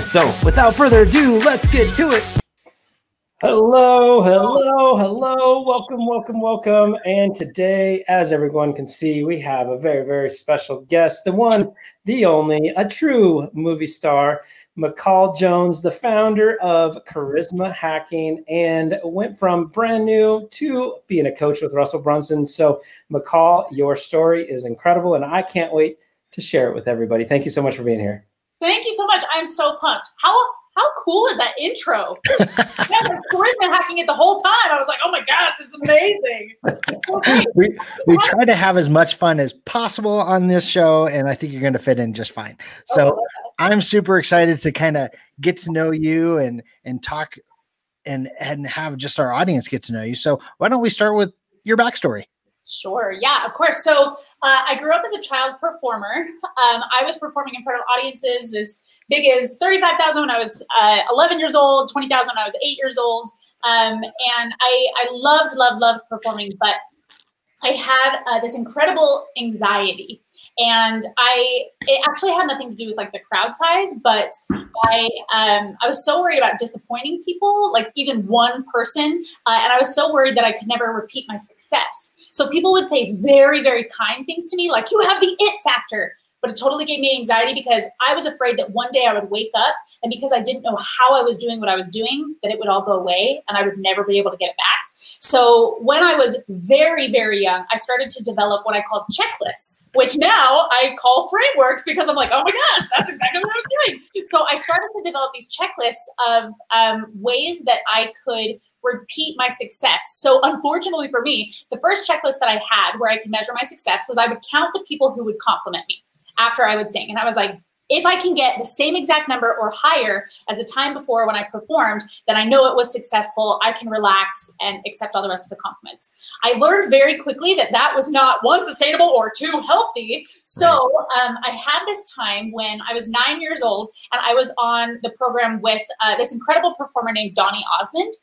So, without further ado, let's get to it. Hello, hello, hello. Welcome, welcome, welcome. And today, as everyone can see, we have a very, very special guest, the one, the only, a true movie star, McCall Jones, the founder of Charisma Hacking, and went from brand new to being a coach with Russell Brunson. So, McCall, your story is incredible, and I can't wait to share it with everybody. Thank you so much for being here. Thank you so much. I'm so pumped. How how cool is that intro? yeah, there's charisma hacking it the whole time. I was like, oh my gosh, this is amazing. So we we try to have as much fun as possible on this show, and I think you're going to fit in just fine. So oh, I'm super excited to kind of get to know you and and talk and and have just our audience get to know you. So why don't we start with your backstory? Sure. Yeah, of course. So uh, I grew up as a child performer. Um, I was performing in front of audiences as big as 35,000 when I was uh, 11 years old, 20,000 when I was eight years old. Um, and I, I loved, loved, loved performing, but I had uh, this incredible anxiety. And I, it actually had nothing to do with like the crowd size, but I, um, I was so worried about disappointing people, like even one person. Uh, and I was so worried that I could never repeat my success. So people would say very, very kind things to me, like, you have the it factor. But it totally gave me anxiety because I was afraid that one day I would wake up and because I didn't know how I was doing what I was doing, that it would all go away and I would never be able to get it back. So when I was very, very young, I started to develop what I called checklists, which now I call frameworks because I'm like, oh my gosh, that's exactly what I was doing. So I started to develop these checklists of um, ways that I could repeat my success. So, unfortunately for me, the first checklist that I had where I could measure my success was I would count the people who would compliment me after I would sing. And I was like, if I can get the same exact number or higher as the time before when I performed, then I know it was successful. I can relax and accept all the rest of the compliments. I learned very quickly that that was not one sustainable or two healthy. So um, I had this time when I was nine years old and I was on the program with uh, this incredible performer named Donny Osmond.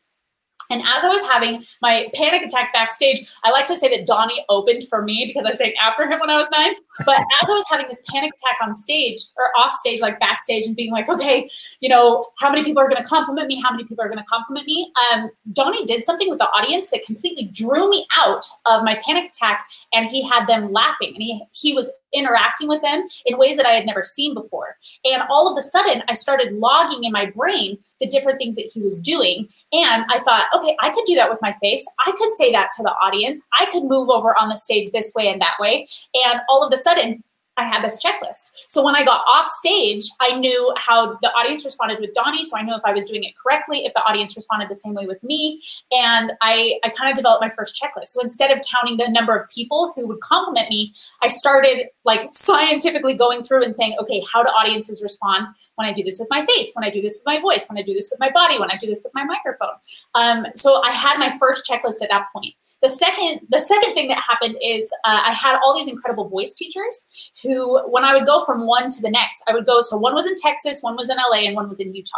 And as I was having my panic attack backstage, I like to say that Donny opened for me because I sang after him when I was nine. But as I was having this panic attack on stage or off stage, like backstage, and being like, okay, you know, how many people are going to compliment me? How many people are going to compliment me? Um, Donny did something with the audience that completely drew me out of my panic attack, and he had them laughing, and he he was interacting with them in ways that I had never seen before. And all of a sudden, I started logging in my brain the different things that he was doing. And I thought, okay, I could do that with my face. I could say that to the audience. I could move over on the stage this way and that way. And all of a sudden, I had this checklist. So when I got off stage, I knew how the audience responded with Donny. So I knew if I was doing it correctly, if the audience responded the same way with me. And I, I kind of developed my first checklist. So instead of counting the number of people who would compliment me, I started like scientifically going through and saying, okay, how do audiences respond when I do this with my face, when I do this with my voice, when I do this with my body, when I do this with my microphone. Um, so I had my first checklist at that point. The second, the second thing that happened is uh, I had all these incredible voice teachers who, when I would go from one to the next, I would go. So one was in Texas, one was in LA, and one was in Utah.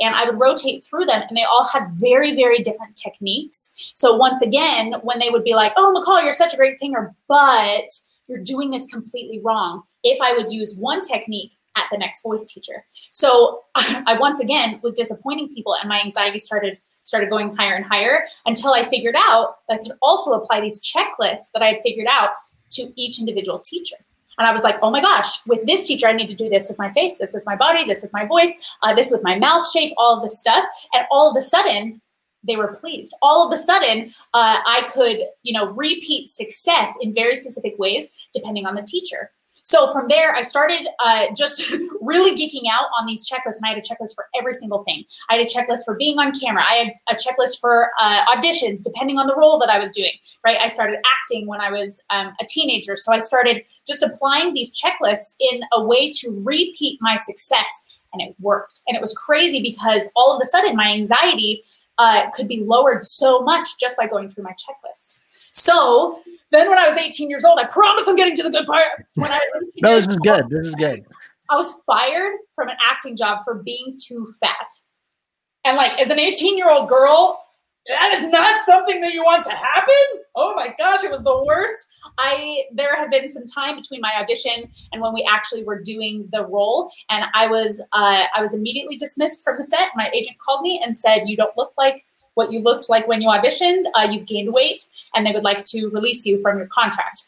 And I would rotate through them, and they all had very, very different techniques. So once again, when they would be like, "Oh, McCall, you're such a great singer, but you're doing this completely wrong," if I would use one technique at the next voice teacher. So I once again was disappointing people, and my anxiety started started going higher and higher until I figured out that I could also apply these checklists that I had figured out to each individual teacher. And I was like, oh my gosh, with this teacher, I need to do this with my face, this with my body, this with my voice, uh, this with my mouth shape, all this stuff. And all of a sudden, they were pleased. All of a sudden, uh, I could, you know, repeat success in very specific ways depending on the teacher. So from there, I started uh, just really geeking out on these checklists, and I had a checklist for every single thing. I had a checklist for being on camera. I had a checklist for uh, auditions, depending on the role that I was doing. Right, I started acting when I was um, a teenager, so I started just applying these checklists in a way to repeat my success and it worked. And it was crazy because all of a sudden my anxiety uh, could be lowered so much just by going through my checklist. So then when I was 18 years old, I promise I'm getting to the good part. When I no, this is good. This is good. I was fired from an acting job for being too fat. And like as an 18 year old girl, that is not something that you want to happen. Oh my gosh, it was the worst. I there had been some time between my audition and when we actually were doing the role, and I was uh, I was immediately dismissed from the set. My agent called me and said, "You don't look like what you looked like when you auditioned. Uh, you've gained weight, and they would like to release you from your contract."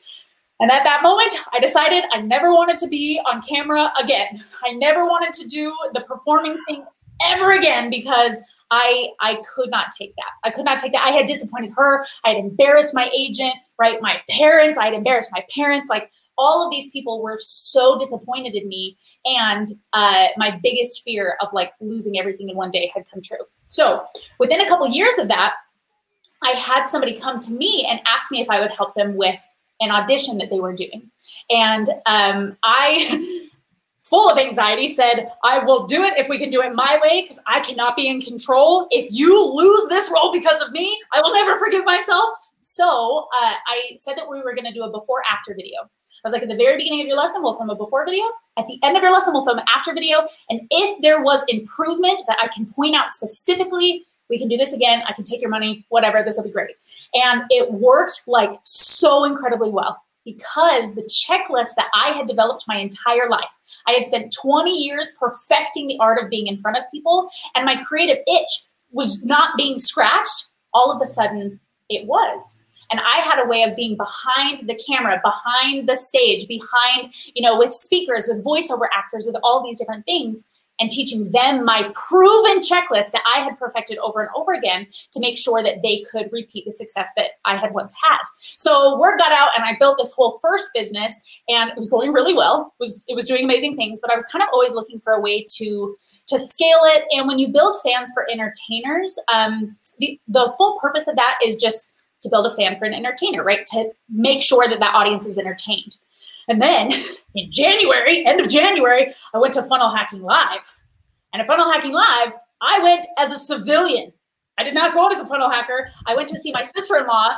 And at that moment, I decided I never wanted to be on camera again. I never wanted to do the performing thing ever again because I I could not take that. I could not take that. I had disappointed her. I had embarrassed my agent, right? My parents. I had embarrassed my parents. Like all of these people were so disappointed in me, and uh, my biggest fear of like losing everything in one day had come true. So within a couple years of that, I had somebody come to me and ask me if I would help them with an audition that they were doing, and um, I. full of anxiety, said, I will do it if we can do it my way because I cannot be in control. If you lose this role because of me, I will never forgive myself. So uh, I said that we were going to do a before after video. I was like, at the very beginning of your lesson, we'll film a before video. At the end of your lesson, we'll film an after video. And if there was improvement that I can point out specifically, we can do this again. I can take your money, whatever. This will be great. And it worked like so incredibly well because the checklist that I had developed my entire life, I had spent 20 years perfecting the art of being in front of people, and my creative itch was not being scratched. All of a sudden, it was. And I had a way of being behind the camera, behind the stage, behind, you know, with speakers, with voiceover actors, with all these different things and teaching them my proven checklist that I had perfected over and over again to make sure that they could repeat the success that I had once had. So word got out and I built this whole first business and it was going really well. It was it was doing amazing things, but I was kind of always looking for a way to to scale it. And when you build fans for entertainers, um, the, the full purpose of that is just to build a fan for an entertainer, right? To make sure that that audience is entertained. And then in January, end of January, I went to Funnel Hacking Live. And at Funnel Hacking Live, I went as a civilian. I did not go as a funnel hacker. I went to see my sister in law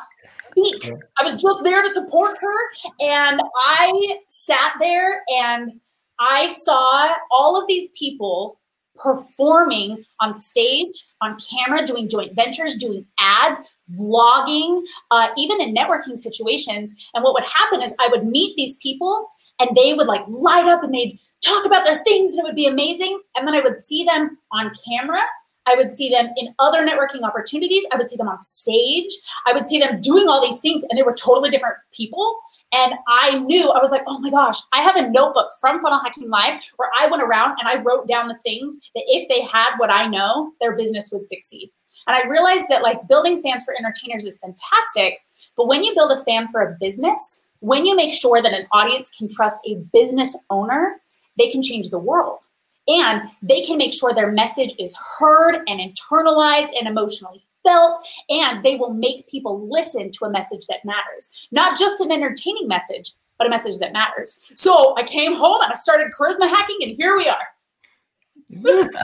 speak. I was just there to support her. And I sat there and I saw all of these people performing on stage, on camera, doing joint ventures, doing ads, vlogging, uh, even in networking situations. And what would happen is I would meet these people and they would like light up and they'd talk about their things and it would be amazing. And then I would see them on camera. I would see them in other networking opportunities. I would see them on stage. I would see them doing all these things and they were totally different people. And I knew, I was like, oh my gosh, I have a notebook from Funnel Hacking Live where I went around and I wrote down the things that if they had what I know, their business would succeed. And I realized that like building fans for entertainers is fantastic. But when you build a fan for a business, when you make sure that an audience can trust a business owner, they can change the world. And they can make sure their message is heard and internalized and emotionally felt, and they will make people listen to a message that matters. Not just an entertaining message, but a message that matters. So I came home and I started charisma hacking, and here we are.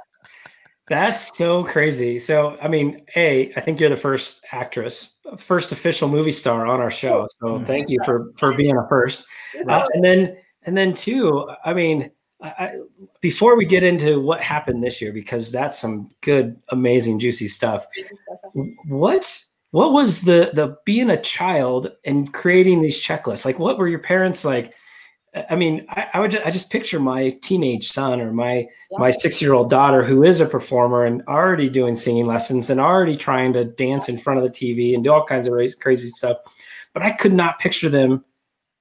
That's so crazy. So, I mean, A, I think you're the first actress, first official movie star on our show. So, mm-hmm. thank you for for being a first. Uh, and then, and then two, I mean, I, before we get into what happened this year, because that's some good, amazing, juicy stuff. What what was the the being a child and creating these checklists? Like, what were your parents like? I mean, I, I would just, I just picture my teenage son or my yeah. my six year old daughter who is a performer and already doing singing lessons and already trying to dance in front of the TV and do all kinds of crazy stuff. But I could not picture them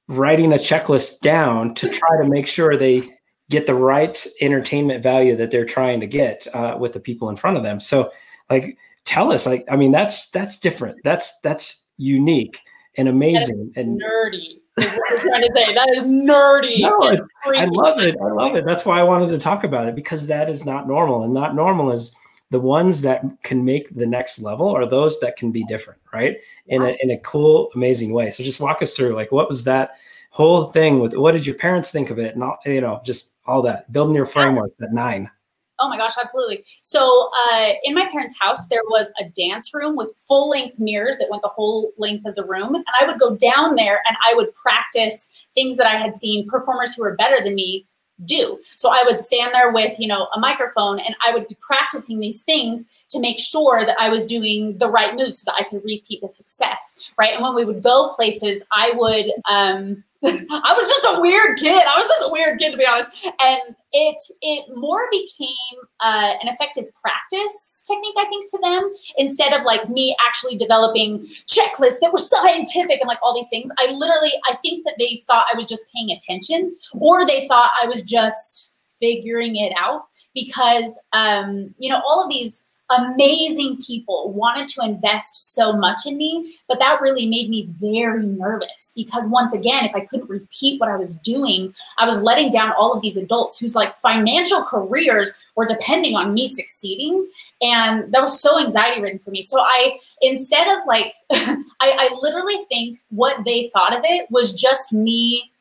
writing a checklist down to try to make sure they get the right entertainment value that they're trying to get uh, with the people in front of them. So, like, tell us, like, I mean, that's that's different. That's that's unique and amazing and nerdy. Is what you're trying to say. That is nerdy. No, I love it. I love it. That's why I wanted to talk about it because that is not normal, and not normal is the ones that can make the next level are those that can be different, right? In a in a cool, amazing way. So just walk us through, like, what was that whole thing with what did your parents think of it and all, you know just all that building your framework at nine Oh my gosh, absolutely. So, uh, in my parents' house, there was a dance room with full length mirrors that went the whole length of the room. And I would go down there and I would practice things that I had seen performers who were better than me do. So I would stand there with, you know, a microphone and I would be practicing these things to make sure that I was doing the right moves so that I could repeat the success, right? And when we would go places, I would um I was just a weird kid. I was just a weird kid to be honest. And it it more became uh, an effective practice technique, I think, to them instead of like me actually developing checklists that were scientific and like all these things. I literally, I think that they thought I was just paying attention, or they thought I was just figuring it out because um, you know all of these amazing people wanted to invest so much in me, but that really made me very nervous because once again, if I couldn't repeat what I was doing, I was letting down all of these adults whose like financial careers were depending on me succeeding. And that was so anxiety ridden for me. So I, instead of like, I, I literally think what they thought of it was just me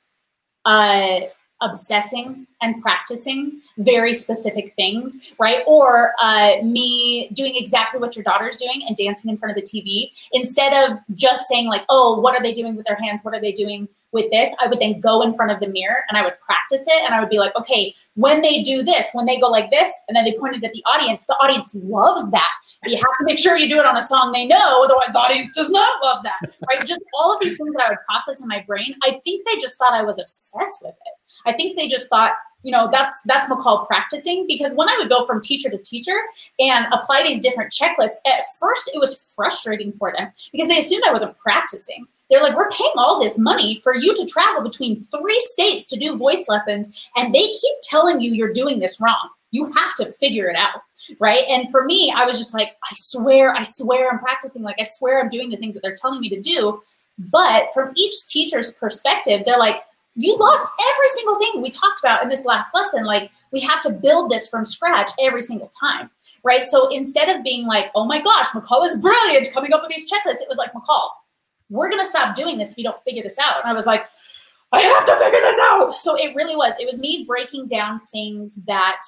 uh, obsessing and practicing very specific things, right? Or uh, me doing exactly what your daughter's doing and dancing in front of the TV instead of just saying, like, oh, what are they doing with their hands? What are they doing with this? I would then go in front of the mirror and I would practice it. And I would be like, okay, when they do this, when they go like this, and then they pointed at the audience, the audience loves that. But you have to make sure you do it on a song they know, otherwise, the audience does not love that, right? Just all of these things that I would process in my brain. I think they just thought I was obsessed with it. I think they just thought, you know, that's that's McCall practicing because when I would go from teacher to teacher and apply these different checklists, at first it was frustrating for them because they assumed I wasn't practicing. They're like, we're paying all this money for you to travel between three states to do voice lessons, and they keep telling you you're doing this wrong. You have to figure it out, right? And for me, I was just like, I swear, I swear I'm practicing. Like, I swear I'm doing the things that they're telling me to do. But from each teacher's perspective, they're like, you lost every single thing we talked about in this last lesson. Like, we have to build this from scratch every single time, right? So instead of being like, oh my gosh, McCall is brilliant coming up with these checklists, it was like, McCall, we're going to stop doing this if you don't figure this out. And I was like, I have to figure this out. So it really was. It was me breaking down things that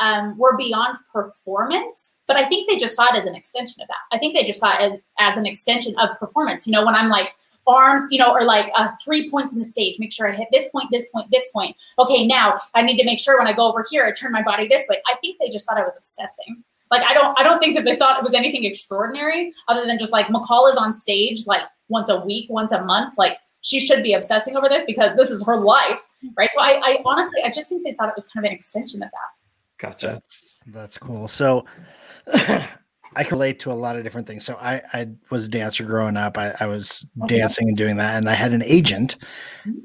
um, were beyond performance, but I think they just saw it as an extension of that. I think they just saw it as an extension of performance. You know, when I'm like, arms, you know, or like uh, three points in the stage. Make sure I hit this point, this point, this point. Okay, now I need to make sure when I go over here, I turn my body this way. I think they just thought I was obsessing. Like I don't, I don't think that they thought it was anything extraordinary, other than just like McCall is on stage like once a week, once a month. Like she should be obsessing over this because this is her life, right? So I, I honestly, I just think they thought it was kind of an extension of that. Gotcha. That's that's cool. So I can relate to a lot of different things. So I, I was a dancer growing up. I, I was okay. dancing and doing that. And I had an agent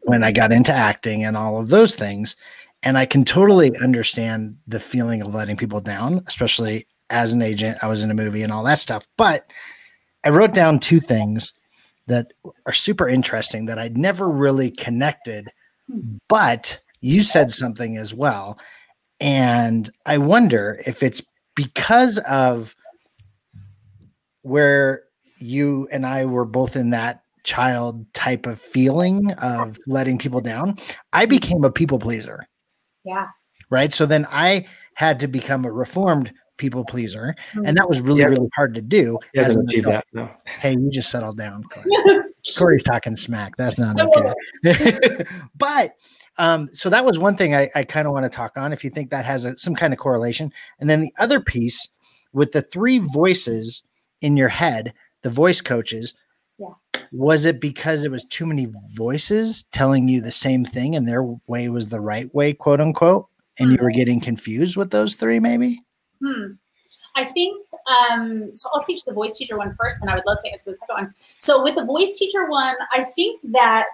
when I got into acting and all of those things. And I can totally understand the feeling of letting people down, especially as an agent. I was in a movie and all that stuff. But I wrote down two things that are super interesting that I'd never really connected. Hmm. But you said something as well. And I wonder if it's because of where you and I were both in that child type of feeling of letting people down, I became a people pleaser. Yeah. Right. So then I had to become a reformed people pleaser. And that was really, yeah. really hard to do. He hasn't achieved that. No. Hey, you just settled down. Corey. Corey's talking smack. That's not okay. but um, so that was one thing I, I kind of want to talk on if you think that has a, some kind of correlation. And then the other piece with the three voices in your head, the voice coaches, yeah. was it because it was too many voices telling you the same thing and their way was the right way, quote unquote, and mm-hmm. you were mm-hmm. getting confused with those three, maybe? Hmm. I think um, so. I'll speak to the voice teacher one first, and I would love to answer the second one. So, with the voice teacher one, I think that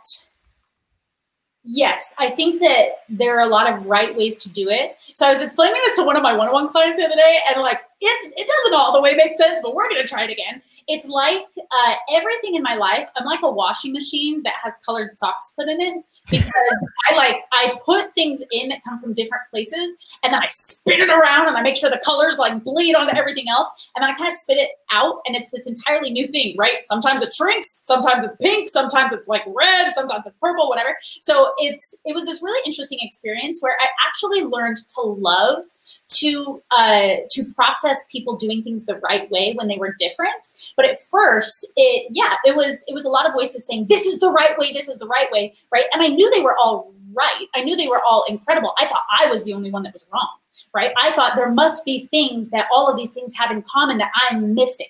Yes, I think that there are a lot of right ways to do it. So I was explaining this to one of my one-on-one clients the other day, and like it's it doesn't all the way make sense, but we're gonna try it again. It's like uh, everything in my life. I'm like a washing machine that has colored socks put in it because I like I put things in that come from different places, and then I spin it around, and I make sure the colors like bleed onto everything else, and then I kind of spit it out, and it's this entirely new thing, right? Sometimes it shrinks, sometimes it's pink, sometimes it's like red, sometimes it's purple, whatever. So it's it was this really interesting experience where I actually learned to love to uh, to process people doing things the right way when they were different. But at first, it yeah, it was it was a lot of voices saying this is the right way, this is the right way, right? And I knew they were all right. I knew they were all incredible. I thought I was the only one that was wrong, right? I thought there must be things that all of these things have in common that I'm missing.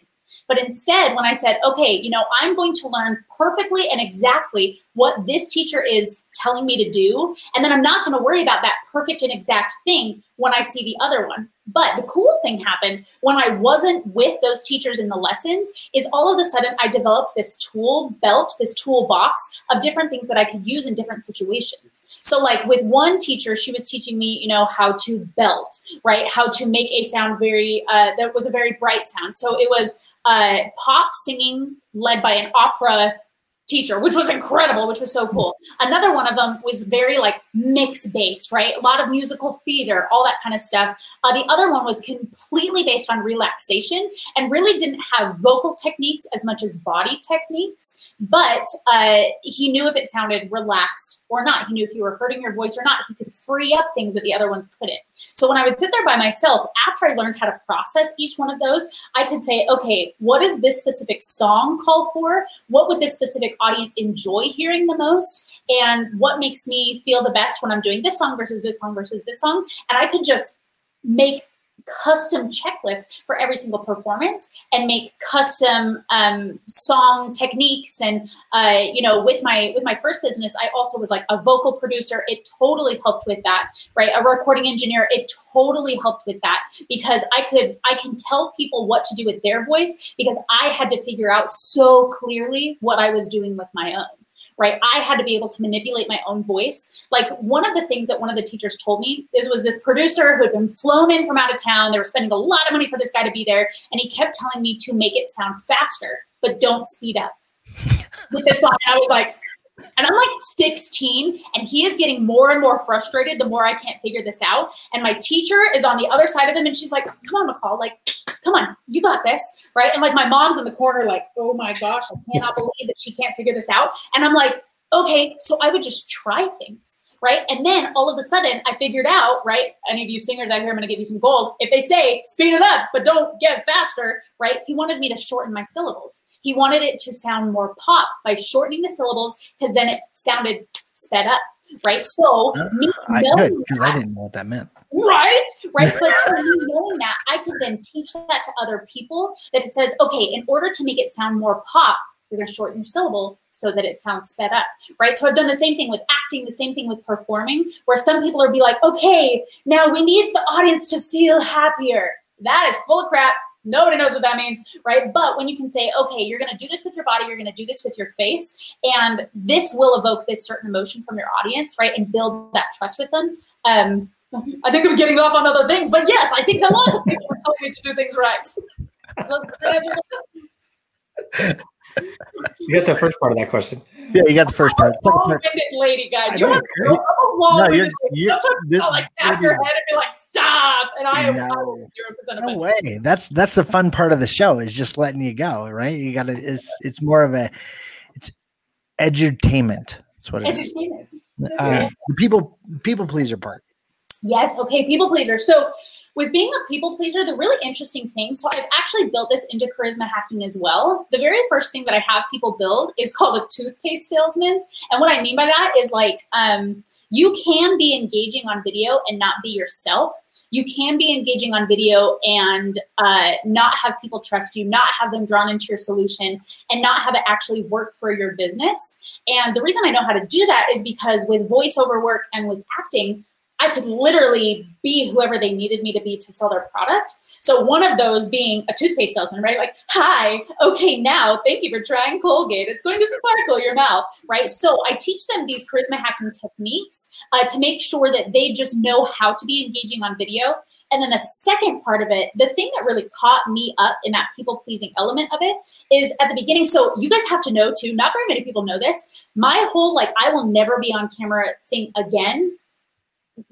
But instead, when I said, okay, you know, I'm going to learn perfectly and exactly what this teacher is telling me to do, and then I'm not going to worry about that perfect and exact thing when I see the other one. But the cool thing happened when I wasn't with those teachers in the lessons is all of a sudden I developed this tool belt, this toolbox of different things that I could use in different situations. So like with one teacher, she was teaching me, you know, how to belt, right? How to make a sound very, uh, that was a very bright sound. So it was uh, pop singing led by an opera teacher, which was incredible, which was so cool. Another one of them was very like mix based, right? A lot of musical theater, all that kind of stuff. Uh, the other one was completely based on relaxation and really didn't have vocal techniques as much as body techniques, but uh, he knew if it sounded relaxed or not. He knew if you were hurting your voice or not. He could free up things that the other ones couldn't. So when I would sit there by myself, after I learned how to process each one of those, I could say, okay, what does this specific song call for? What would this specific audience enjoy hearing the most? And what makes me feel the best when I'm doing this song versus this song versus this song? And I could just make custom checklists for every single performance and make custom um, song techniques. And uh, you know with my with my first business i also was like a vocal producer. It totally helped with that right? A recording engineer it totally helped with that because i could i can tell people what to do with their voice because i had to figure out so clearly what i was doing with my own right? I had to be able to manipulate my own voice. Like one of the things that one of the teachers told me is was this producer who had been flown in from out of town. They were spending a lot of money for this guy to be there, and he kept telling me to make it sound faster, but don't speed up with this. And I was like, and I'm like 16, and he is getting more and more frustrated the more I can't figure this out. And my teacher is on the other side of him, and she's like, Come on, McCall, like, come on, you got this, right? And like my mom's in the corner, like, Oh my gosh, I cannot believe that she can't figure this out. And I'm like, Okay, so I would just try things. Right. And then all of a sudden I figured out, right? Any of you singers out here, I'm going to give you some gold. If they say speed it up, but don't get faster, right? He wanted me to shorten my syllables. He wanted it to sound more pop by shortening the syllables because then it sounded sped up, right? So Uh, me knowing because I didn't know what that meant. right? Right? But for me knowing that i could then teach that to other people that it says okay in order to make it sound more pop you're going to shorten your syllables so that it sounds sped up. Right? So i've done the same thing with acting the same thing with performing where some people are be like okay now we need the audience to feel happier. That is full of crap Nobody knows what that means, right? But when you can say, okay, you're going to do this with your body, you're going to do this with your face, and this will evoke this certain emotion from your audience, right? And build that trust with them. Um, I think I'm getting off on other things, but yes, I think that lots of people are telling me to do things right. So, You got the first part of that question. Yeah, you got the first part. Second part- long-winded lady, guys. You know, have it's to, I'm a long-winded you're- you're- this- I'll like tap your head and be like, "Stop!" And I am No. zero percent No offended. way. That's that's the fun part of the show is just letting you go, right? You got to. It's it's more of a it's edutainment. That's what it is. Entertainment. Uh, the people people pleaser part. Yes, okay, people pleaser. So, with being a people pleaser, the really interesting thing, so I've actually built this into charisma hacking as well. The very first thing that I have people build is called a toothpaste salesman. And what I mean by that is like, um, you can be engaging on video and not be yourself. You can be engaging on video and uh, not have people trust you, not have them drawn into your solution, and not have it actually work for your business. And the reason I know how to do that is because with voiceover work and with acting, I could literally be whoever they needed me to be to sell their product. So one of those being a toothpaste salesman, right? Like, hi, okay, now thank you for trying Colgate. It's going to sparkle your mouth, right? So I teach them these charisma hacking techniques uh, to make sure that they just know how to be engaging on video. And then the second part of it, the thing that really caught me up in that people pleasing element of it is at the beginning. So you guys have to know too, not very many people know this. My whole like, I will never be on camera thing again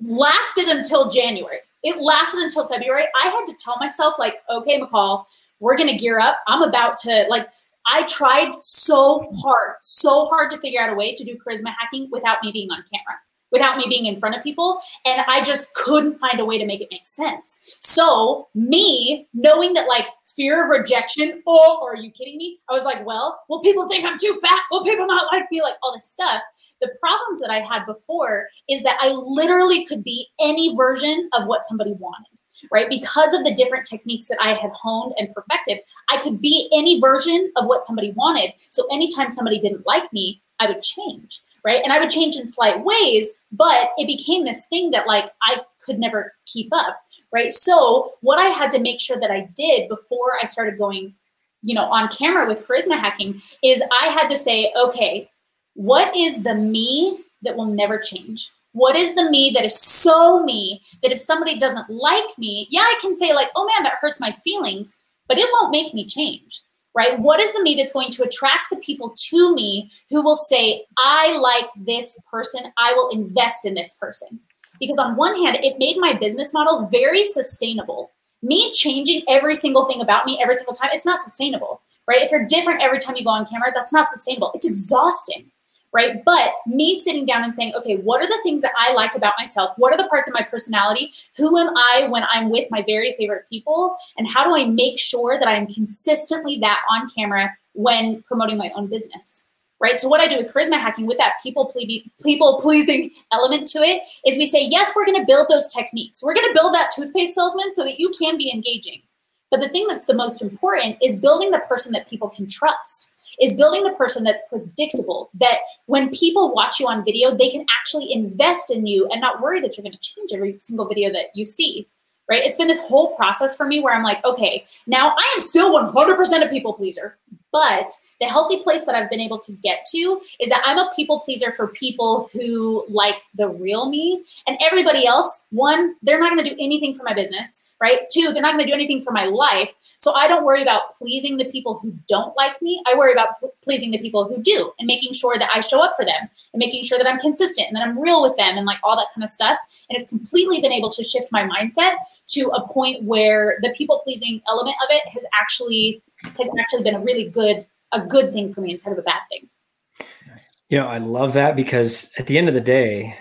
lasted until January. It lasted until February. I had to tell myself, like, okay, McCall, we're gonna gear up. I'm about to like I tried so hard, so hard to figure out a way to do charisma hacking without me being on camera. Without me being in front of people. And I just couldn't find a way to make it make sense. So, me knowing that like fear of rejection, oh, are you kidding me? I was like, well, will people think I'm too fat? Will people not like me? Like all this stuff. The problems that I had before is that I literally could be any version of what somebody wanted right? Because of the different techniques that I had honed and perfected, I could be any version of what somebody wanted. So anytime somebody didn't like me, I would change right? And I would change in slight ways, but it became this thing that like I could never keep up, right? So what I had to make sure that I did before I started going, you know, on camera with charisma hacking is I had to say, okay, what is the me that will never change? What is the me that is so me that if somebody doesn't like me, yeah, I can say like, oh man, that hurts my feelings, but it won't make me change right? What is the me that's going to attract the people to me who will say, I like this person, I will invest in this person? Because on one hand, it made my business model very sustainable. Me changing every single thing about me every single time, it's not sustainable, right? If you're different every time you go on camera, that's not sustainable. It's exhausting right? But me sitting down and saying, okay, what are the things that I like about myself? What are the parts of my personality? Who am I when I'm with my very favorite people? And how do I make sure that I'm consistently that on camera when promoting my own business? Right. So what I do with charisma hacking, with that people ple- people pleasing element to it, is we say yes, we're going to build those techniques. We're going to build that toothpaste salesman so that you can be engaging. But the thing that's the most important is building the person that people can trust is building the person that's predictable, that when people watch you on video, they can actually invest in you and not worry that you're going to change every single video that you see. Right? It's been this whole process for me where I'm like, okay, now I am still 100% a people pleaser, but the healthy place that I've been able to get to is that I'm a people pleaser for people who like the real me. And everybody else, one, they're not going to do anything for my business, right? Two, they're not going to do anything for my life. So I don't worry about pleasing the people who don't like me. I worry about pleasing the people who do and making sure that I show up for them and making sure that I'm consistent and that I'm real with them and like all that kind of stuff. And it's completely been able to shift my mindset to a point where the people pleasing element of it has actually has actually been a really good a good thing for me instead of a bad thing. You know, I love that because at the end of the day,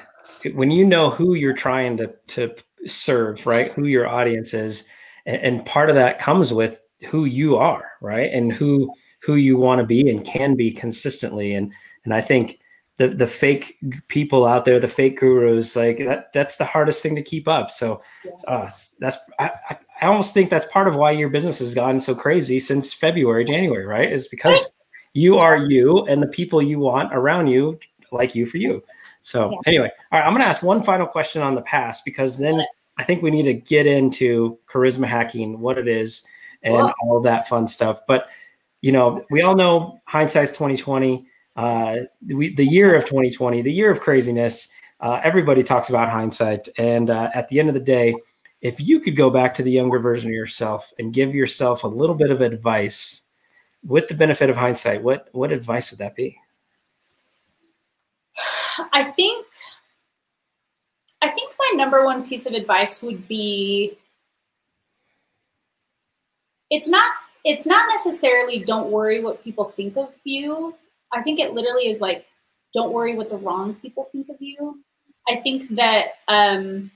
when you know who you're trying to to serve, right, who your audience is, and, and part of that comes with who you are, right, and who who you want to be and can be consistently, and and I think the the fake people out there, the fake gurus, like that that's the hardest thing to keep up. So uh, that's I, I almost think that's part of why your business has gotten so crazy since February, January, right? Is because you are you and the people you want around you like you for you. So yeah. anyway, all right, I'm going to ask one final question on the past because then I think we need to get into charisma hacking, what it is, and Whoa. all that fun stuff. But you know, we all know hindsight's 2020. Uh, we, the year of 2020, the year of craziness. Uh, everybody talks about hindsight, and uh, at the end of the day, if you could go back to the younger version of yourself and give yourself a little bit of advice with the benefit of hindsight, what what advice would that be? I think I think my number one piece of advice would be it's not it's not necessarily don't worry what people think of you. I think it literally is like don't worry what the wrong people think of you. I think that um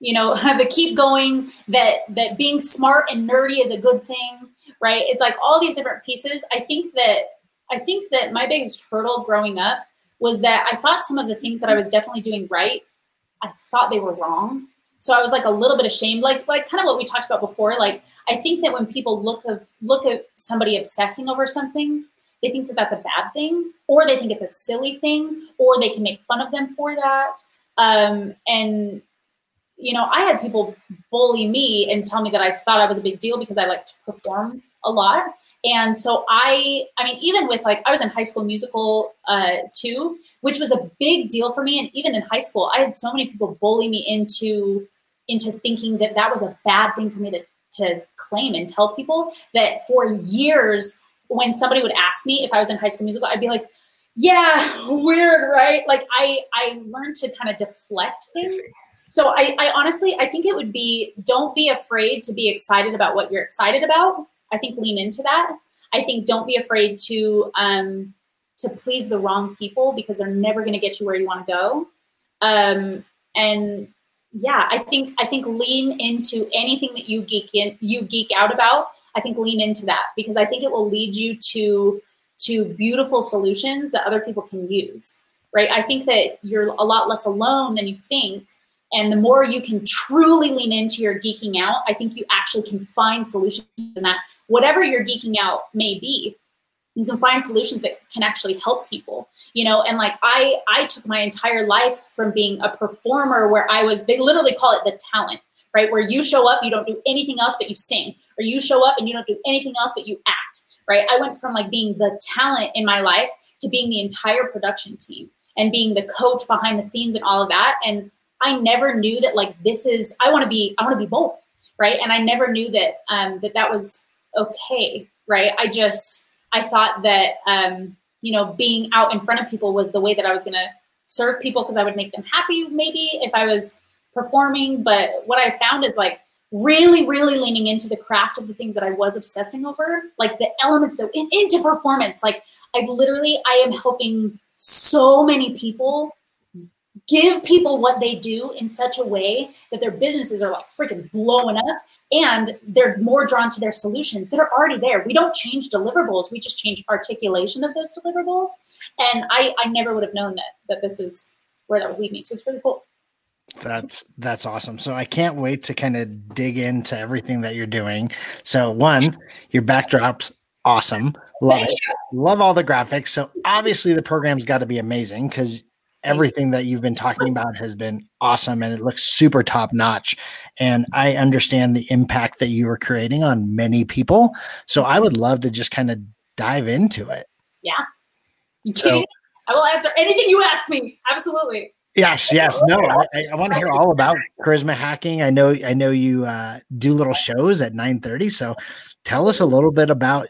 you know the keep going that that being smart and nerdy is a good thing right? It's like all these different pieces. I think that i think that my biggest hurdle growing up was that i thought some of the things that i was definitely doing right i thought they were wrong. So i was like a little bit ashamed like like kind of what we talked about before. Like i think that when people look of look at somebody obsessing over something they think that that's a bad thing or they think it's a silly thing or they can make fun of them for that um, and you know, I had people bully me and tell me that I thought I was a big deal because I like to perform a lot. And so I, I mean, even with like, I was in high school musical uh, too, which was a big deal for me. And even in high school, I had so many people bully me into, into thinking that that was a bad thing for me to, to claim and tell people that for years, when somebody would ask me if I was in high school musical, I'd be like, yeah, weird, right? Like I, I learned to kind of deflect things. So I, I honestly, I think it would be don't be afraid to be excited about what you're excited about. I think lean into that. I think don't be afraid to um, to please the wrong people because they're never going to get you where you want to go. Um, and yeah, I think I think lean into anything that you geek in, you geek out about. I think lean into that because I think it will lead you to to beautiful solutions that other people can use. Right? I think that you're a lot less alone than you think. And the more you can truly lean into your geeking out, I think you actually can find solutions in that, whatever your geeking out may be you can find solutions that can actually help people you know and like i i took my entire life from being a performer where i was they literally call it the talent right? Where you show up you don't do anything else but you sing. Or you show up and you don't do anything else but you act right? I went from like being the talent in my life to being the entire production team and being the coach behind the scenes and all of that. And i never knew that like this is i want to be i want to be both right? And i never knew that um that that was okay right? I just I thought that um, you know being out in front of people was the way that I was to serve people because I would make them happy maybe if I was performing. But what I found is like really, really leaning into the craft of the things that I was obsessing over, like the elements that in, into performance. Like I literally, I am helping so many people give people what they do in such a way that their businesses are like freaking blowing up and they're more drawn to their solutions that are already there. We don't change deliverables, we just change articulation of those deliverables. And I, I never would have known that that this is where that would lead me. So it's really cool. That's that's awesome. So I can't wait to kind of dig into everything that you're doing. So one, your backdrops awesome. Love it. Love all the graphics. So obviously the program's got to be amazing because everything that you've been talking about has been awesome and it looks super top notch. And I understand the impact that you are creating on many people. So I would love to just kind of dive into it. Yeah. You so, I will answer anything you ask me. Absolutely. Yes, yes. No, I, I want to hear all about charisma hacking. I know, I know you uh, do little shows at 9 30. So tell us a little bit about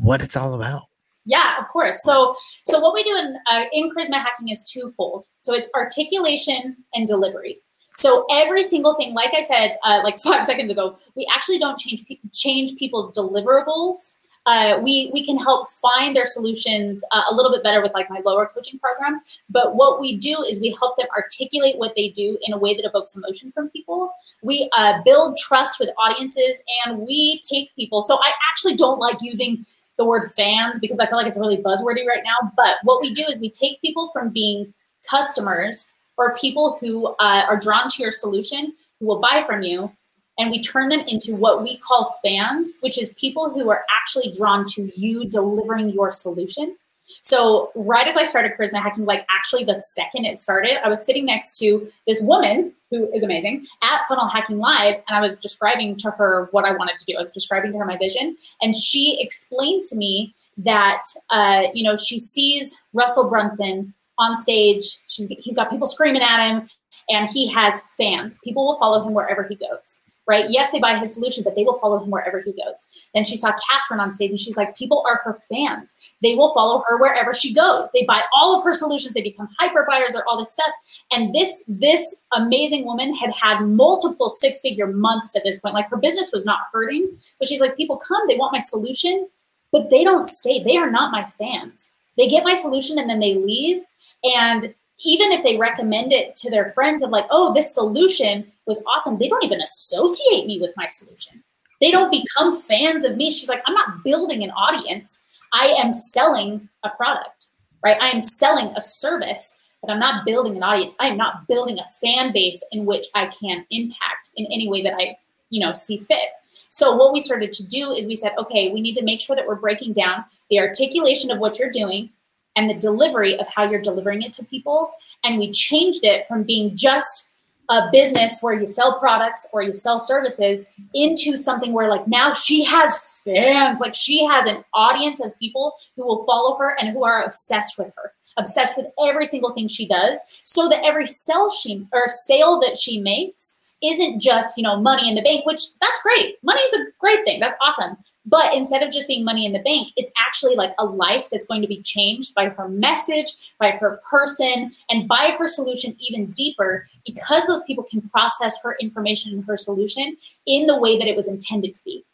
what it's all about. Yeah, of course. So, so what we do in uh, in charisma hacking is twofold. So it's articulation and delivery. So every single thing, like I said, uh, like five seconds ago, we actually don't change change people's deliverables. Uh, we we can help find their solutions uh, a little bit better with like my lower coaching programs. But what we do is we help them articulate what they do in a way that evokes emotion from people. We uh, build trust with audiences, and we take people. So I actually don't like using the word fans because I feel like it's really buzzwordy right now. But what we do is we take people from being customers or people who uh, are drawn to your solution, who will buy from you, and we turn them into what we call fans, which is people who are actually drawn to you delivering your solution. So right as I started charisma hacking, like actually the second it started, I was sitting next to this woman who is amazing at Funnel Hacking Live, and I was describing to her what I wanted to do. I was describing to her my vision, and she explained to me that uh, you know she sees Russell Brunson on stage. She's, he's got people screaming at him, and he has fans. People will follow him wherever he goes right? Yes, they buy his solution, but they will follow him wherever he goes. Then she saw Catherine on stage and she's like, people are her fans. They will follow her wherever she goes. They buy all of her solutions. They become hyper buyers or all this stuff. And this, this amazing woman had had multiple six figure months at this point. Like her business was not hurting, but she's like, people come, they want my solution, but they don't stay. They are not my fans. They get my solution and then they leave. And even if they recommend it to their friends of like, oh, this solution was awesome, they don't even associate me with my solution. They don't become fans of me. She's like, I'm not building an audience. I am selling a product, right? I am selling a service, but I'm not building an audience. I am not building a fan base in which I can impact in any way that I, you know, see fit. So what we started to do is we said, okay, we need to make sure that we're breaking down the articulation of what you're doing and the delivery of how you're delivering it to people. And we changed it from being just a business where you sell products or you sell services into something where like now she has fans, like she has an audience of people who will follow her and who are obsessed with her obsessed with every single thing she does. So that every sell she or sale that she makes isn't just you know money in the bank which that's great. Money is a great thing. That's awesome but instead of just being money in the bank, it's actually like a life that's going to be changed by her message, by her person, and by her solution even deeper because those people can process her information and her solution in the way that it was intended to be.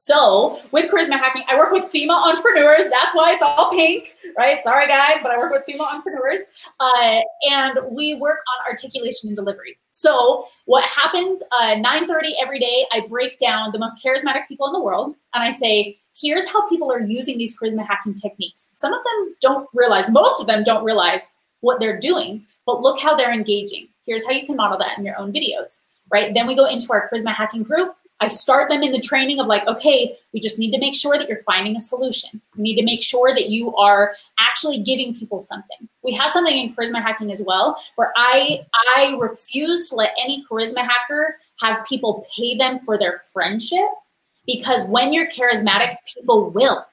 So with charisma hacking, I work with female entrepreneurs. That's why it's all pink, right? Sorry, guys, but I work with female entrepreneurs. Uh, and we work on articulation and delivery. So what happens, uh, 9.30 every day, I break down the most charismatic people in the world. And I say, here's how people are using these charisma hacking techniques. Some of them don't realize, most of them don't realize what they're doing, but look how they're engaging. Here's how you can model that in your own videos, right? Then we go into our charisma hacking group I start them in the training of like, okay, we just need to make sure that you're finding a solution. We need to make sure that you are actually giving people something. We have something in charisma hacking as well, where I I refuse to let any charisma hacker have people pay them for their friendship because when you're charismatic, people will.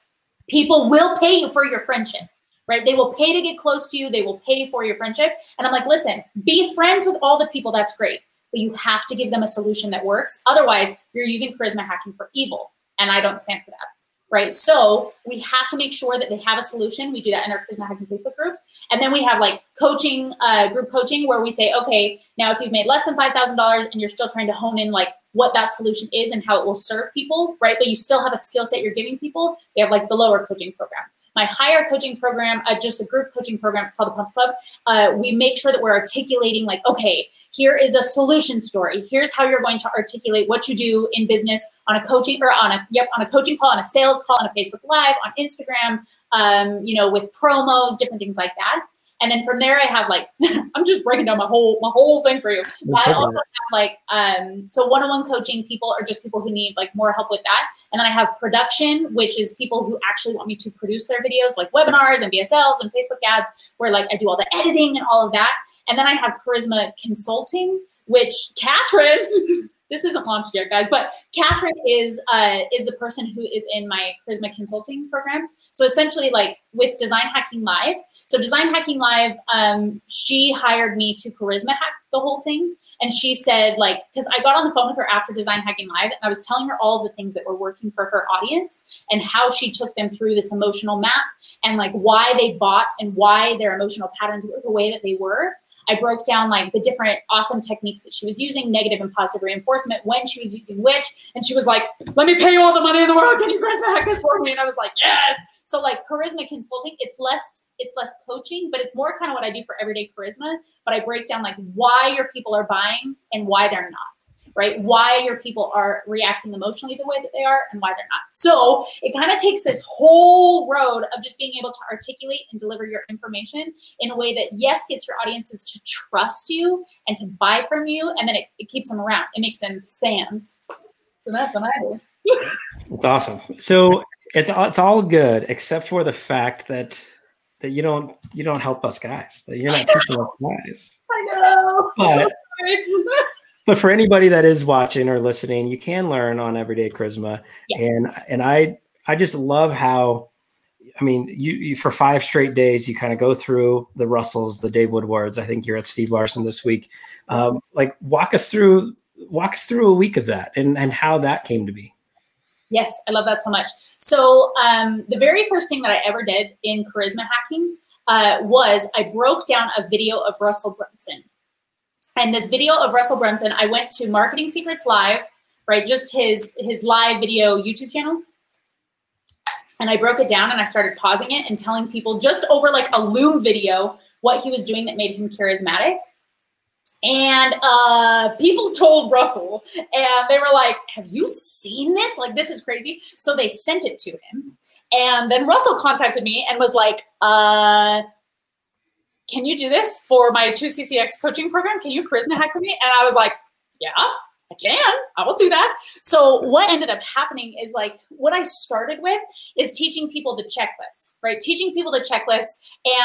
People will pay you for your friendship right? They will pay to get close to you. They will pay for your friendship. And I'm like, listen, be friends with all the people. That's great but you have to give them a solution that works. Otherwise, you're using charisma hacking for evil. And I don't stand for that. Right. So we have to make sure that they have a solution. We do that in our charisma hacking Facebook group. And then we have like coaching, uh, group coaching where we say, okay, now if you've made less than $5,000 and you're still trying to hone in like what that solution is and how it will serve people, right? But you still have a skill set you're giving people, They have like the lower coaching program my higher coaching program, uh, just the group coaching program, it's called the Punks Club. Uh, we make sure that we're articulating, like, okay, here is a solution story. Here's how you're going to articulate what you do in business on a coaching or on a yep on a coaching call, on a sales call, on a Facebook Live, on Instagram, um, you know, with promos, different things like that. And then from there, I have like I'm just breaking down my whole my whole thing for you. I also have like um, so one-on-one coaching people are just people who need like more help with that. And then I have production, which is people who actually want me to produce their videos, like webinars and VSLs and Facebook ads, where like I do all the editing and all of that. And then I have charisma consulting, which Catherine this isn't launched yet, guys, but Catherine is uh, is the person who is in my Charisma Consulting program. So essentially, like with Design Hacking Live. So Design Hacking Live, um, she hired me to Charisma hack the whole thing, and she said like because I got on the phone with her after Design Hacking Live, and I was telling her all the things that were working for her audience and how she took them through this emotional map and like why they bought and why their emotional patterns were the way that they were. I broke down like the different awesome techniques that she was using, negative and positive reinforcement, when she was using which. And she was like, let me pay you all the money in the world. Can you charisma hack this for me? And I was like, yes. So like charisma consulting, it's less, it's less coaching, but it's more kind of what I do for everyday charisma. But I break down like why your people are buying and why they're not right? Why your people are reacting emotionally the way that they are and why they're not. So it kind of takes this whole road of just being able to articulate and deliver your information in a way that, yes, gets your audiences to trust you and to buy from you. And then it, it keeps them around, it makes them fans. So that's what I do. It's awesome. So it's it's all good except for the fact that that you don't you don't help us guys. That you're not teaching us guys. I know. But, but for anybody that is watching or listening, you can learn on Everyday Charisma, yeah. and and I I just love how. I mean, you, you, for five straight days, you kind of go through the Russells, the Dave Woodwards. I think you're at Steve Larsen this week. Um, like, walk us through, walk us through a week of that, and and how that came to be. Yes, I love that so much. So, um, the very first thing that I ever did in charisma hacking uh, was I broke down a video of Russell Brunson. And this video of Russell Brunson, I went to Marketing Secrets Live, right? Just his his live video YouTube channel. And I broke it down and I started pausing it and telling people just over like a Loom video what he was doing that made him charismatic. And uh, people told Russell, and they were like, Have you seen this? Like, this is crazy. So they sent it to him. And then Russell contacted me and was like, uh, can you do this for my 2CCX coaching program? Can you charisma hack for me? And I was like, yeah, I can. I will do that. So what ended up happening is like what I started with is teaching people the checklist, right? Teaching people the checklist.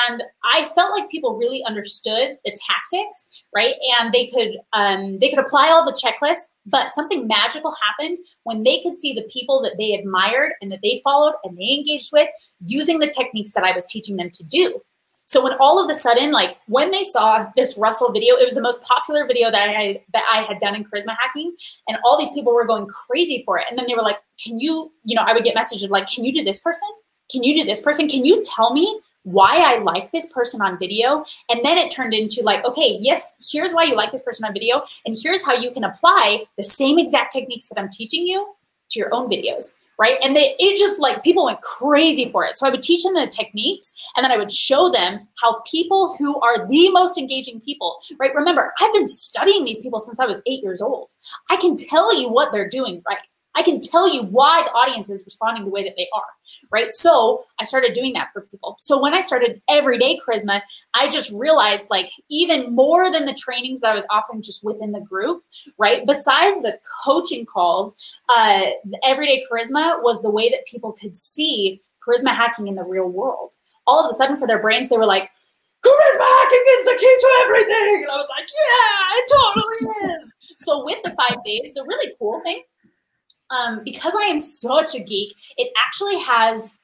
And I felt like people really understood the tactics, right? And they could um, they could apply all the checklists, but something magical happened when they could see the people that they admired and that they followed and they engaged with using the techniques that I was teaching them to do. So when all of a sudden, like when they saw this Russell video, it was the most popular video that I had, that I had done in charisma hacking, and all these people were going crazy for it. And then they were like, "Can you, you know?" I would get messages like, "Can you do this person? Can you do this person? Can you tell me why I like this person on video?" And then it turned into like, "Okay, yes, here's why you like this person on video, and here's how you can apply the same exact techniques that I'm teaching you to your own videos." Right? And they it just like people went crazy for it. So I would teach them the techniques and then I would show them how people who are the most engaging people, right? Remember, I've been studying these people since I was 8 years old. I can tell you what they're doing right. I can tell you why the audience is responding the way that they are, right? So I started doing that for people. So when I started everyday charisma, I just realized like even more than the trainings that I was offering just within the group, right? Besides the coaching calls, uh, everyday charisma was the way that people could see charisma hacking in the real world. All of a sudden, for their brains, they were like, charisma hacking is the key to everything. And I was like, yeah, it totally is. So with the five days, the really cool thing um, because I am such a geek, it actually has,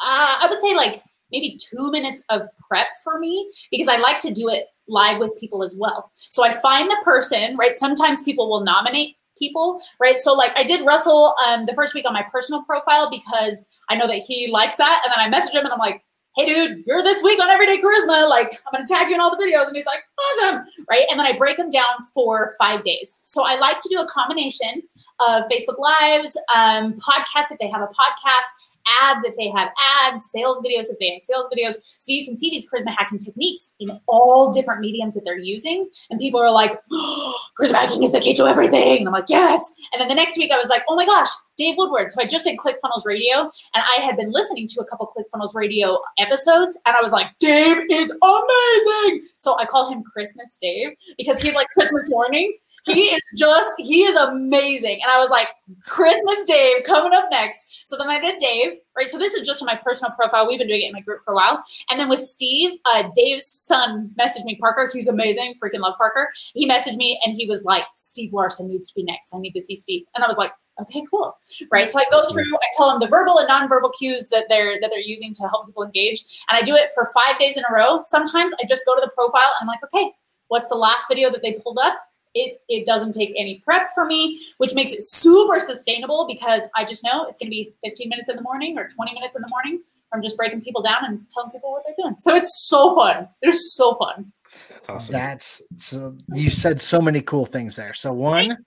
uh, I would say, like maybe two minutes of prep for me because I like to do it live with people as well. So I find the person, right? Sometimes people will nominate people, right? So like I did Russell um, the first week on my personal profile because I know that he likes that, and then I message him and I'm like, hey dude, you're this week on Everyday Charisma. Like, I'm gonna tag you in all the videos. And he's like, awesome. Right. And then I break them down for five days. So I like to do a combination of Facebook Lives, um, podcasts if they have a podcast, ads if they have ads, sales videos if they have sales videos. So you can see these charisma hacking techniques in all different mediums that they're using. And people are like, oh, charisma hacking is the key to everything. And I'm like, yes. And then the next week I was like, oh my gosh, Dave Woodward. So I just did ClickFunnels Radio and I had been listening to a couple ClickFunnels Radio episodes and I was like, Dave is amazing. So I call him Christmas Dave because he's like Christmas morning he is just he is amazing. And i was like christmas dave coming up next. So then i did dave right? So this is just my personal profile. We've been doing it in my group for a while. And then with steve uh, dave's son messaged me parker. He's amazing. Freaking love parker. He messaged me and he was like steve larsen needs to be next. I need to see steve. And i was like okay cool. Right? So i go through i tell them the verbal and nonverbal cues that they're that they're using to help people engage. And i do it for five days in a row. Sometimes i just go to the profile and i'm like okay what's the last video that they pulled up it, it doesn't take any prep for me, which makes it super sustainable because I just know it's going to be 15 minutes in the morning or 20 minutes in the morning. I'm just breaking people down and telling people what they're doing. So it's so fun. It's so fun. That's awesome. That's so you said so many cool things there. So one,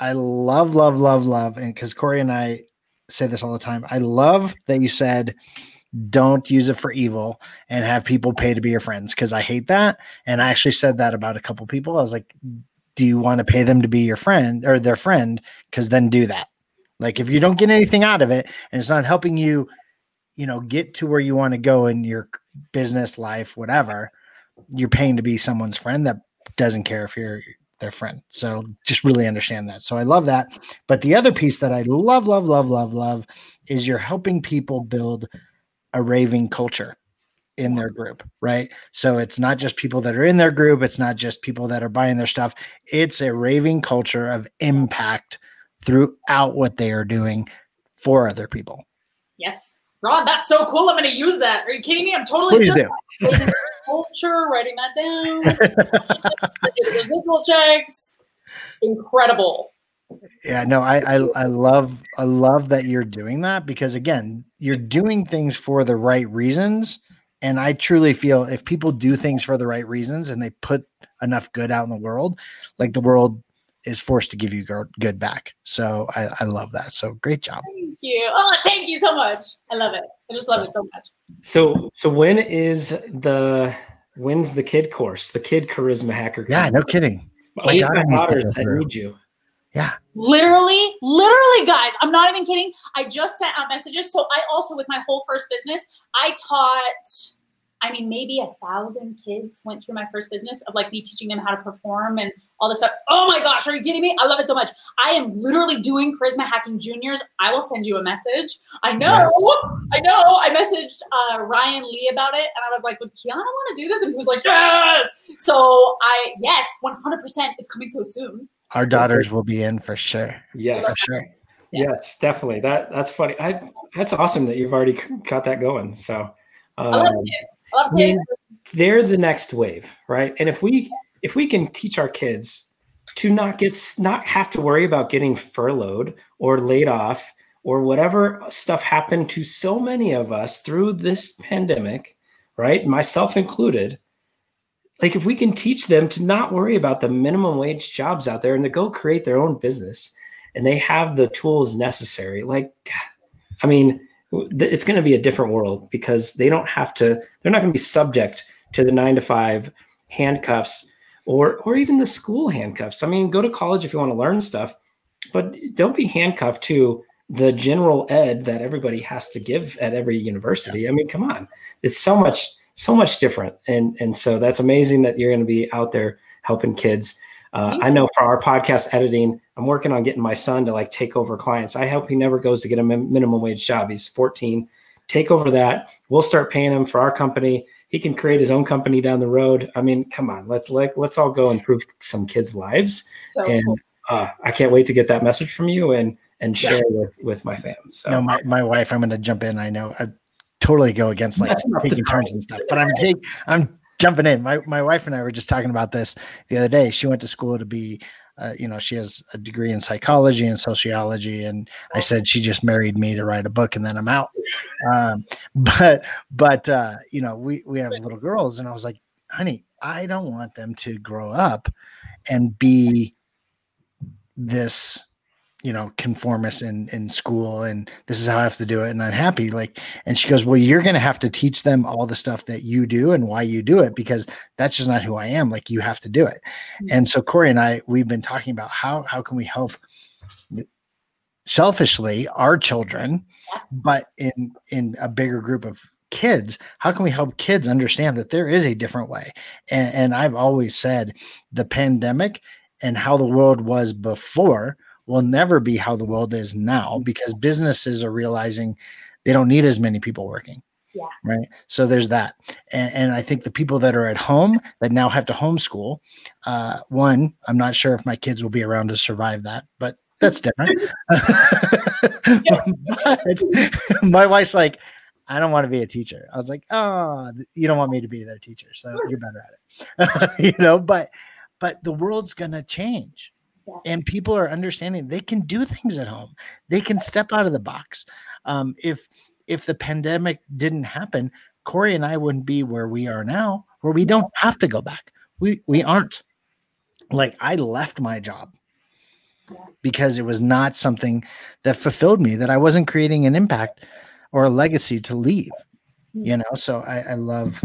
I love, love, love, love, and because Corey and I say this all the time, I love that you said don't use it for evil and have people pay to be your friends because I hate that. And I actually said that about a couple people. I was like, do you want to pay them to be your friend or their friend? Because then do that. Like if you don't get anything out of it and it's not helping you, you know, get to where you want to go in your business life, whatever, you're paying to be someone's friend that doesn't care if you're their friend. So just really understand that. So I love that. But the other piece that I love, love, love, love, love is you're helping people build a raving culture in their group, right? So it's not just people that are in their group, it's not just people that are buying their stuff. It's a raving culture of impact throughout what they are doing for other people. Yes. Ron, that's so cool. I'm going to use that. Are you kidding me? I'm totally Please do. culture, writing that down. Visual checks. Incredible. Yeah, no, I, I I love I love that you're doing that because again, you're doing things for the right reasons and I truly feel if people do things for the right reasons and they put enough good out in the world, like the world is forced to give you good back. So I, I love that. So great job. Thank you. Oh, thank you so much. I love it. I just love so, it so much. So so when is the when's the kid course? The kid charisma hacker. Yeah, no kidding. Oh my daughter daughters that need you. Yeah. Literally, literally, guys, I'm not even kidding. I just sent out messages. So I also, with my whole first business, I taught, I mean, maybe a thousand kids went through my first business of like me teaching them how to perform and all this stuff. Oh my gosh, are you kidding me? I love it so much. I am literally doing charisma hacking juniors. I will send you a message. I know, I know. I messaged uh, Ryan Lee about it and I was like, would Kiana want to do this? And he was like, yes. So I, yes, 100%. It's coming so soon our daughters will be in for sure. Yes, for sure. Yes. yes, definitely. That that's funny. I that's awesome that you've already got that going. So, um, I love it. I love it. they're the next wave, right? And if we if we can teach our kids to not get not have to worry about getting furloughed or laid off or whatever stuff happened to so many of us through this pandemic, right? Myself included like if we can teach them to not worry about the minimum wage jobs out there and to go create their own business and they have the tools necessary like I mean, it's going to be a different world because they don't have to. They're not going to be subject to the nine to five handcuffs or or even the school handcuffs. I mean, go to college if you want to learn stuff, but don't be handcuffed to the general ed that everybody has to give at every university. I mean, come on, it's so much so much different, and and so that's amazing that you're going to be out there helping kids. Uh, I know for our podcast editing, I'm working on getting my son to like take over clients. I hope he never goes to get a minimum wage job. He's 14. Take over that. We'll start paying him for our company he can create his own company down the road. I mean, come on, let's let, let's all go improve some kids' lives. So and cool. uh, I can't wait to get that message from you and and share yeah. with with my fam. So no, my, my wife, I'm going to jump in. I know I totally go against like taking turns and stuff, but I'm take I'm jumping in. My my wife and I were just talking about this the other day. She went to school to be uh, you know, she has a degree in psychology and sociology. And I said she just married me to write a book, and then I'm out. Um, but but uh, you know, we we have little girls, and I was like, honey, I don't want them to grow up and be this you know conformist in in school and this is how i have to do it and I'm unhappy like and she goes well you're going to have to teach them all the stuff that you do and why you do it because that's just not who i am like you have to do it. Mm-hmm. and so corey and i we've been talking about how how can we help selfishly our children but in in a bigger group of kids how can we help kids understand that there is a different way? And, and i've always said the pandemic and how the world was before will never be how the world is now mm-hmm. because businesses are realizing they don't need as many people working. Yeah. Right. So there's that. And, and, I think the people that are at home that now have to homeschool, uh, one, I'm not sure if my kids will be around to survive that, but that's different. but my wife's like, I don't want to be a teacher. I was like, oh, you don't want me to be their teacher, so you're better at it. you know, but but the world's gonna change. Yeah. And people are understanding they can do things at home. They can step out of the box. Um, if if the pandemic didn't happen, Corey and I wouldn't be where we are now, where we don't have to go back. We we aren't. Like I left my job because it was not something that fulfilled me, that I wasn't creating an impact or a legacy to leave. Hmm. You know, so I, I love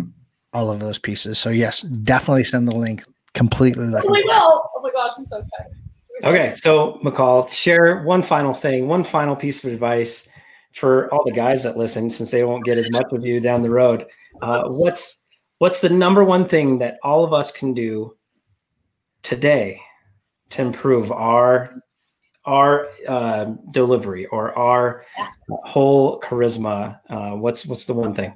all of those pieces. So yes, definitely send the link. Completely. Oh my god! Oh my gosh! I'm so excited. Okay, so McCall, share one final thing, one final piece of advice for all the guys that listen, since they won't get as much of you down the road. Uh, what's what's the number one thing that all of us can do today to improve our our uh, delivery or our yeah. whole charisma? Uh, what's what's the one thing?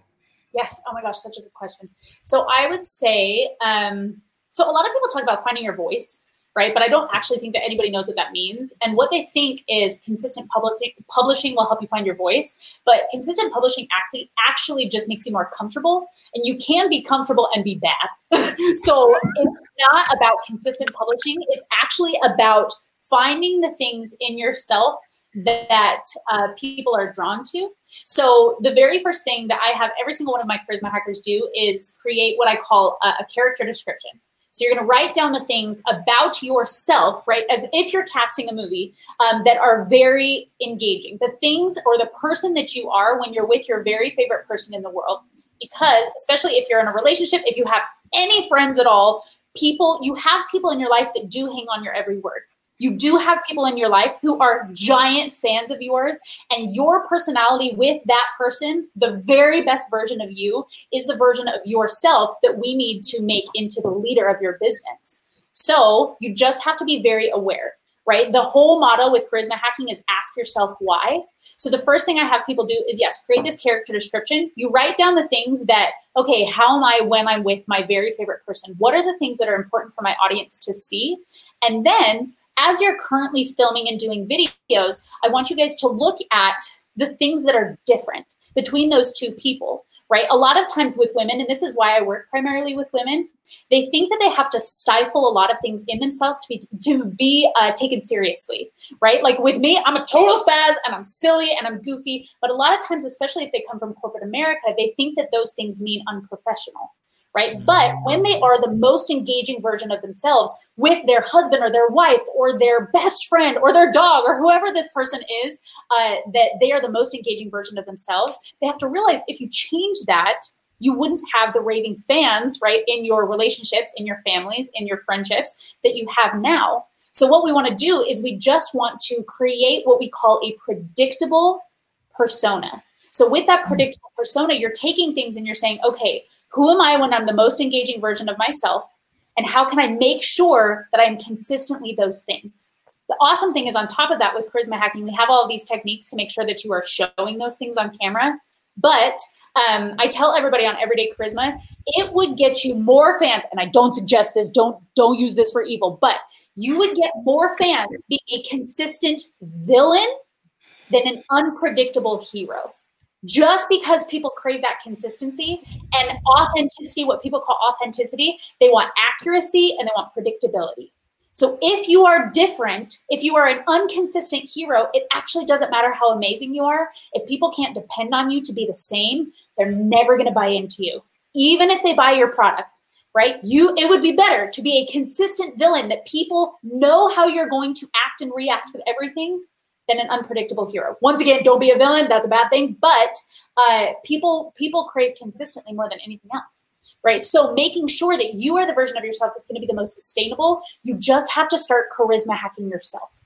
Yes. Oh my gosh, such a good question. So I would say, um, so a lot of people talk about finding your voice right? But I don't actually think that anybody knows what that means. And what they think is consistent publishing publishing will help you find your voice, but consistent publishing actually actually just makes you more comfortable. And you can be comfortable and be bad. so it's not about consistent publishing. It's actually about finding the things in yourself that uh, people are drawn to. So the very first thing that I have every single one of my charisma hackers do is create what I call a, a character description. So you're going to write down the things about yourself, right, as if you're casting a movie um, that are very engaging. The things or the person that you are when you're with your very favorite person in the world. Because, especially if you're in a relationship, if you have any friends at all, people, you have people in your life that do hang on your every word you do have people in your life who are giant fans of yours and your personality with that person the very best version of you is the version of yourself that we need to make into the leader of your business. So you just have to be very aware right? The whole model with charisma hacking is ask yourself why. So the first thing i have people do is yes create this character description. You write down the things that okay how am i when i'm with my very favorite person? What are the things that are important for my audience to see? And then as you're currently filming and doing videos, I want you guys to look at the things that are different between those two people, right? A lot of times with women, and this is why I work primarily with women, they think that they have to stifle a lot of things in themselves to be to be uh, taken seriously, right? Like with me, I'm a total spaz and I'm silly and I'm goofy, but a lot of times, especially if they come from corporate America, they think that those things mean unprofessional right? But when they are the most engaging version of themselves with their husband or their wife or their best friend or their dog or whoever this person is, uh, that they are the most engaging version of themselves, they have to realize if you change that, you wouldn't have the raving fans, right, in your relationships, in your families, in your friendships that you have now. So, what we want to do is we just want to create what we call a predictable persona. So, with that predictable persona, you're taking things and you're saying, okay, who am I when I'm the most engaging version of myself? And how can I make sure that I'm consistently those things? The awesome thing is, on top of that, with charisma hacking, we have all these techniques to make sure that you are showing those things on camera. But um, I tell everybody on Everyday Charisma, it would get you more fans, and I don't suggest this. Don't don't use this for evil, but you would get more fans being a consistent villain than an unpredictable hero just because people crave that consistency and authenticity, what people call authenticity, they want accuracy and they want predictability. So if you are different, if you are an inconsistent hero, it actually doesn't matter how amazing you are. If people can't depend on you to be the same, they're never going to buy into you. Even if they buy your product, right? You it would be better to be a consistent villain that people know how you're going to act and react with everything an unpredictable hero. Once again, don't be a villain. That's a bad thing. But uh, people people crave consistently more than anything else, right? So making sure that you are the version of yourself that's going to be the most sustainable. You just have to start charisma hacking yourself.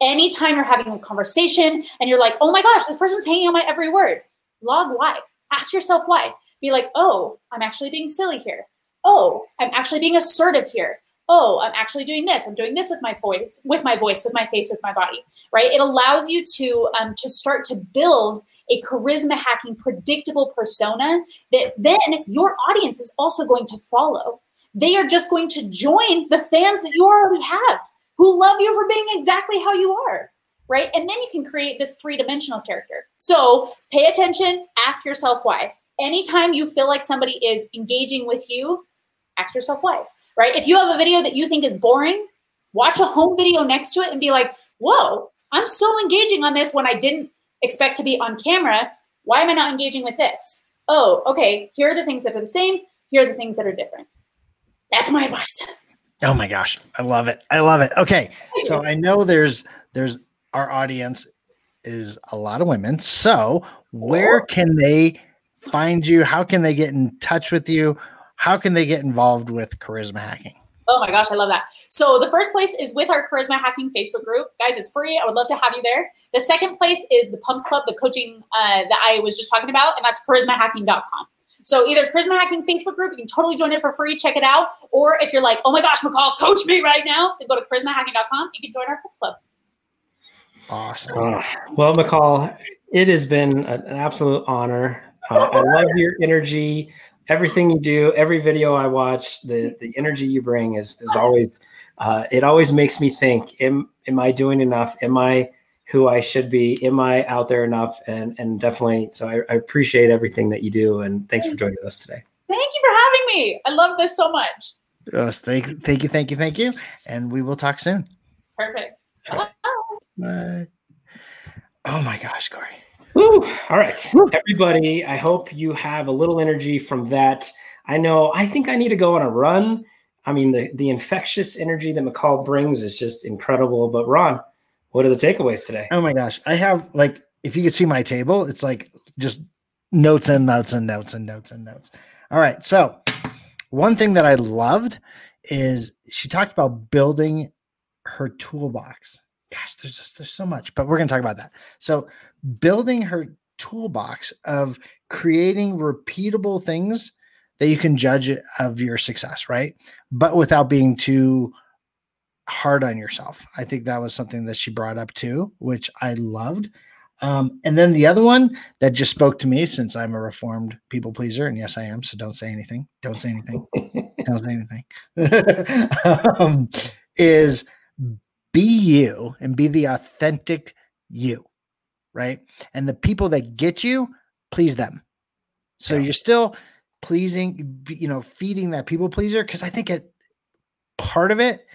Anytime you're having a conversation and you're like, oh my gosh, this person's hanging on my every word. Log why. Ask yourself why. Be like, oh, I'm actually being silly here. Oh, I'm actually being assertive here oh i'm actually doing this i'm doing this with my voice with my voice with my face with my body right? It allows you to um, to start to build a charisma hacking predictable persona that then your audience is also going to follow. They are just going to join the fans that you already have who love you for being exactly how you are right? And then you can create this three-dimensional character. So pay attention ask yourself why. Anytime you feel like somebody is engaging with you ask yourself why right? If you have a video that you think is boring, watch a home video next to it and be like, whoa, I'm so engaging on this when I didn't expect to be on camera. Why am I not engaging with this? Oh, okay. Here are the things that are the same. Here are the things that are different. That's my advice. Oh my gosh, I love it. I love it. Okay, so I know there's there's our audience is a lot of women. So where can they find you? How can they get in touch with you? How can they get involved with charisma hacking? Oh my gosh, I love that. So the first place is with our charisma hacking Facebook group. Guys, it's free. I would love to have you there. The second place is the Pumps Club, the coaching uh, that I was just talking about, and that's charismahacking.com. So either Charisma Hacking Facebook group, you can totally join it for free, check it out. Or if you're like, oh my gosh, McCall, coach me right now, then go to charismahacking.com. You can join our Pumps Club. Awesome. Uh, well, McCall, it has been an absolute honor. Uh, I love your energy everything you do, every video I watch, the the energy you bring is is always uh, it always makes me think: Am am I doing enough? Am I who I should be? Am I out there enough? And and definitely, so I, I appreciate everything that you do, and thanks for joining us today. Thank you for having me. I love this so much. Yes, thank, thank you, thank you, thank you, and we will talk soon. Perfect. Bye. Bye. Oh my gosh, Corey. Woo. All right, everybody. I hope you have a little energy from that. I know. I think I need to go on a run. I mean, the the infectious energy that McCall brings is just incredible. But Ron, what are the takeaways today? Oh my gosh, I have like if you could see my table, it's like just notes and notes and notes and notes and notes. All right, so one thing that I loved is she talked about building her toolbox gosh, there's just there's so much, but we're going to talk about that. So, building her toolbox of creating repeatable things that you can judge of your success, right? But without being too hard on yourself. I think that was something that she brought up too, which I loved. Um, and then the other one that just spoke to me since I'm a reformed people pleaser, and yes, I am. So don't say anything. Don't say anything. don't say anything. um, is be you and be the authentic you, right? And the people that get you, please them. So yeah. you're still pleasing, you know, feeding that people pleaser because I think it part of it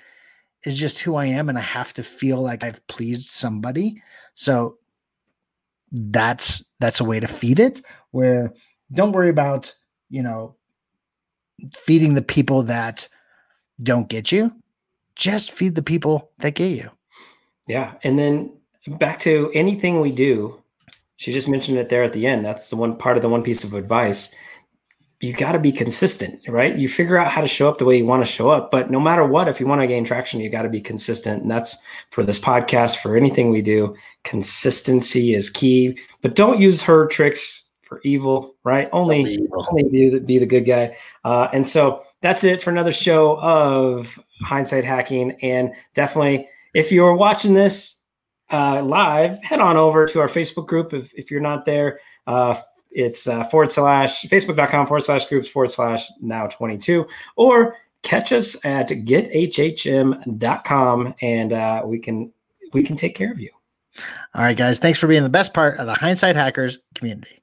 is just who I am and I have to feel like I've pleased somebody. So that's that's a way to feed it where don't worry about, you know, feeding the people that don't get you. Just feed the people that get you. Yeah. And then back to anything we do, she just mentioned it there at the end. That's the one part of the one piece of advice. You got to be consistent, right? You figure out how to show up the way you want to show up. But no matter what, if you want to gain traction, you got to be consistent. And that's for this podcast, for anything we do. Consistency is key. But don't use her tricks for evil, right? Only, only be, the, be the good guy. Uh, and so that's it for another show of hindsight hacking. And definitely, if you're watching this uh, live, head on over to our Facebook group if, if you're not there. Uh, it's uh, forward slash facebook.com forward slash groups forward slash now 22 or catch us at gethhm.com and uh, we can we can take care of you all right guys thanks for being the best part of the hindsight hackers community